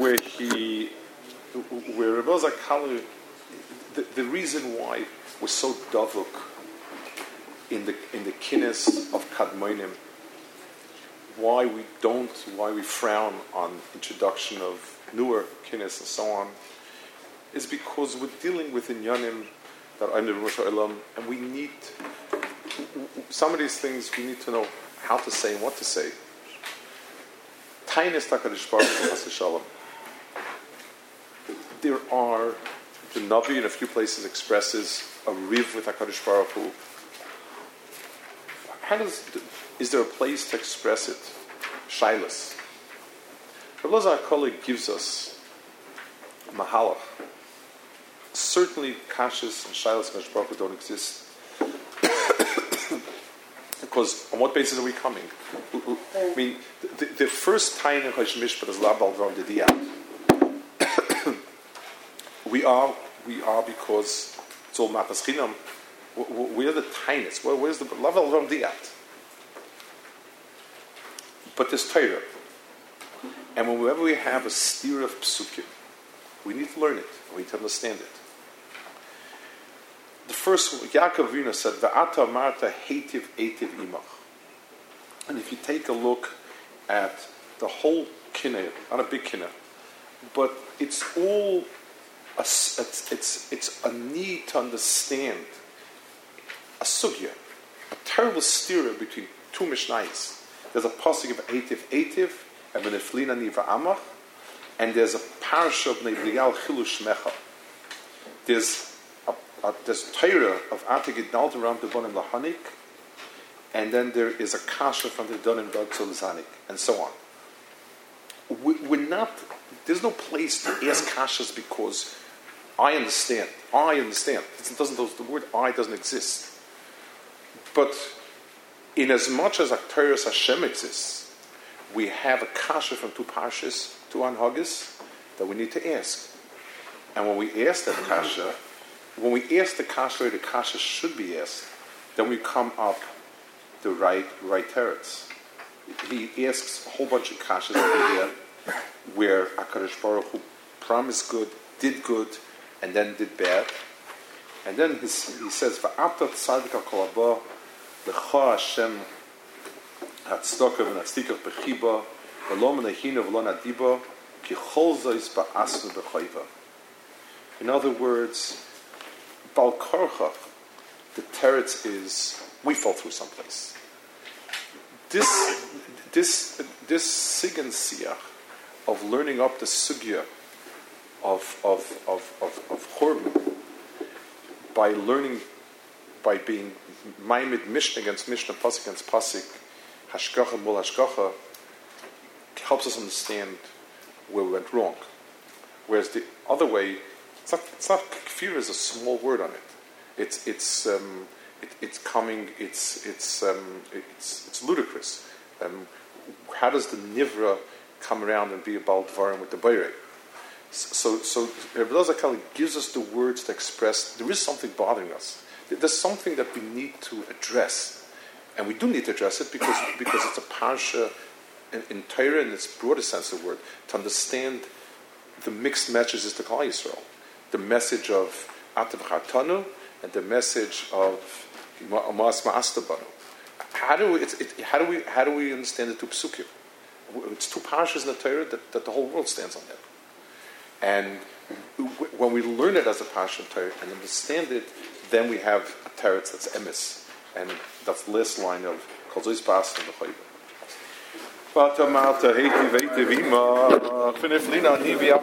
where he, where Rebbe Zakalu, the, the reason why we're so davuk in the in the kinnis of kadmonim, why we don't, why we frown on introduction of newer kinnis and so on, is because we're dealing with inyanim that I'm the Rosh Hashanah, and we need some of these things we need to know how to say and what to say. Tainis Takadish Baruch Shalom. There are the Navi in a few places expresses a riv with Hakadosh Baruch Hu. How does is there a place to express it? Shilas. Rabbi Kalir gives us mahalach. Certainly, kashas and shilas and Baruch Hu don't exist. because on what basis are we coming? I mean, the, the first time in Chosh Mishpat is Labal Drom We are, we are because it's all Matas Chinam. We are the tiniest. Where, where's the Labal Drom Diyat? But there's Torah. And whenever we have a steer of psukim, we need to learn it. We need to understand it. The first Yaakov Vina said, "Va'ata marta hativ etiv imach." And if you take a look at the whole kinnah, not a big kinnah, but it's all a, it's, it's, it's a need to understand a sugya, a terrible steer between two mishnayos. There's a pasuk of etiv etiv and beneflina niva amach, and there's a parasha of Nebligal chilush mecha. There's uh, there's Torah of around the Bonim Lahanik, and then there is a Kasha from the Donim Dog Zanik, and so on. We, we're not, there's no place to ask Kashas because I understand. I understand. It doesn't, the word I doesn't exist. But in as much as Akteris Hashem exists, we have a kasha from two parshas, two anhagis, that we need to ask. And when we ask that kasha, when we ask the kasha, the kasha should be asked, then we come up the right right teretz. He asks a whole bunch of kashas over here, where Akadosh Baruch Hu promised good, did good, and then did bad, and then he says, "Va'apta tzadik kolaba lecha Hashem hatzdokav v'natztikav bechiba v'lo menachina v'lo nadiba ki chol zois ba'asnu b'chayva." In other words, Balkarcha, the teretz is we fall through someplace. This this this sigan of learning up the sugya of of of of, of Churban by learning by being maimed mishnah against mishnah pasuk against pasuk hashkacha mul hashkacha helps us understand where we went wrong. Whereas the other way it's not, it's not kfir is a small word on it. It's, it's, um, it, it's coming, it's, it's, um, it's, it's ludicrous. Um, how does the nivra come around and be a baldvarim with the bayre? So, so Rabbi gives us the words to express there is something bothering us. There's something that we need to address, and we do need to address it because because it's a parsha in, in Torah in its broader sense of the word to understand the mixed messages to Klal Yisrael the message of Atav Chatanu and the message of Mas Ma'astabanu. How do we, it, how do we how do we understand the two psukim? It's two parashas in the Torah that, that the whole world stands on them. And when we learn it as a parasha of Torah and understand it, then we have a teretz that's emes, and that's the last line of Kol Zois Bas and the Nivi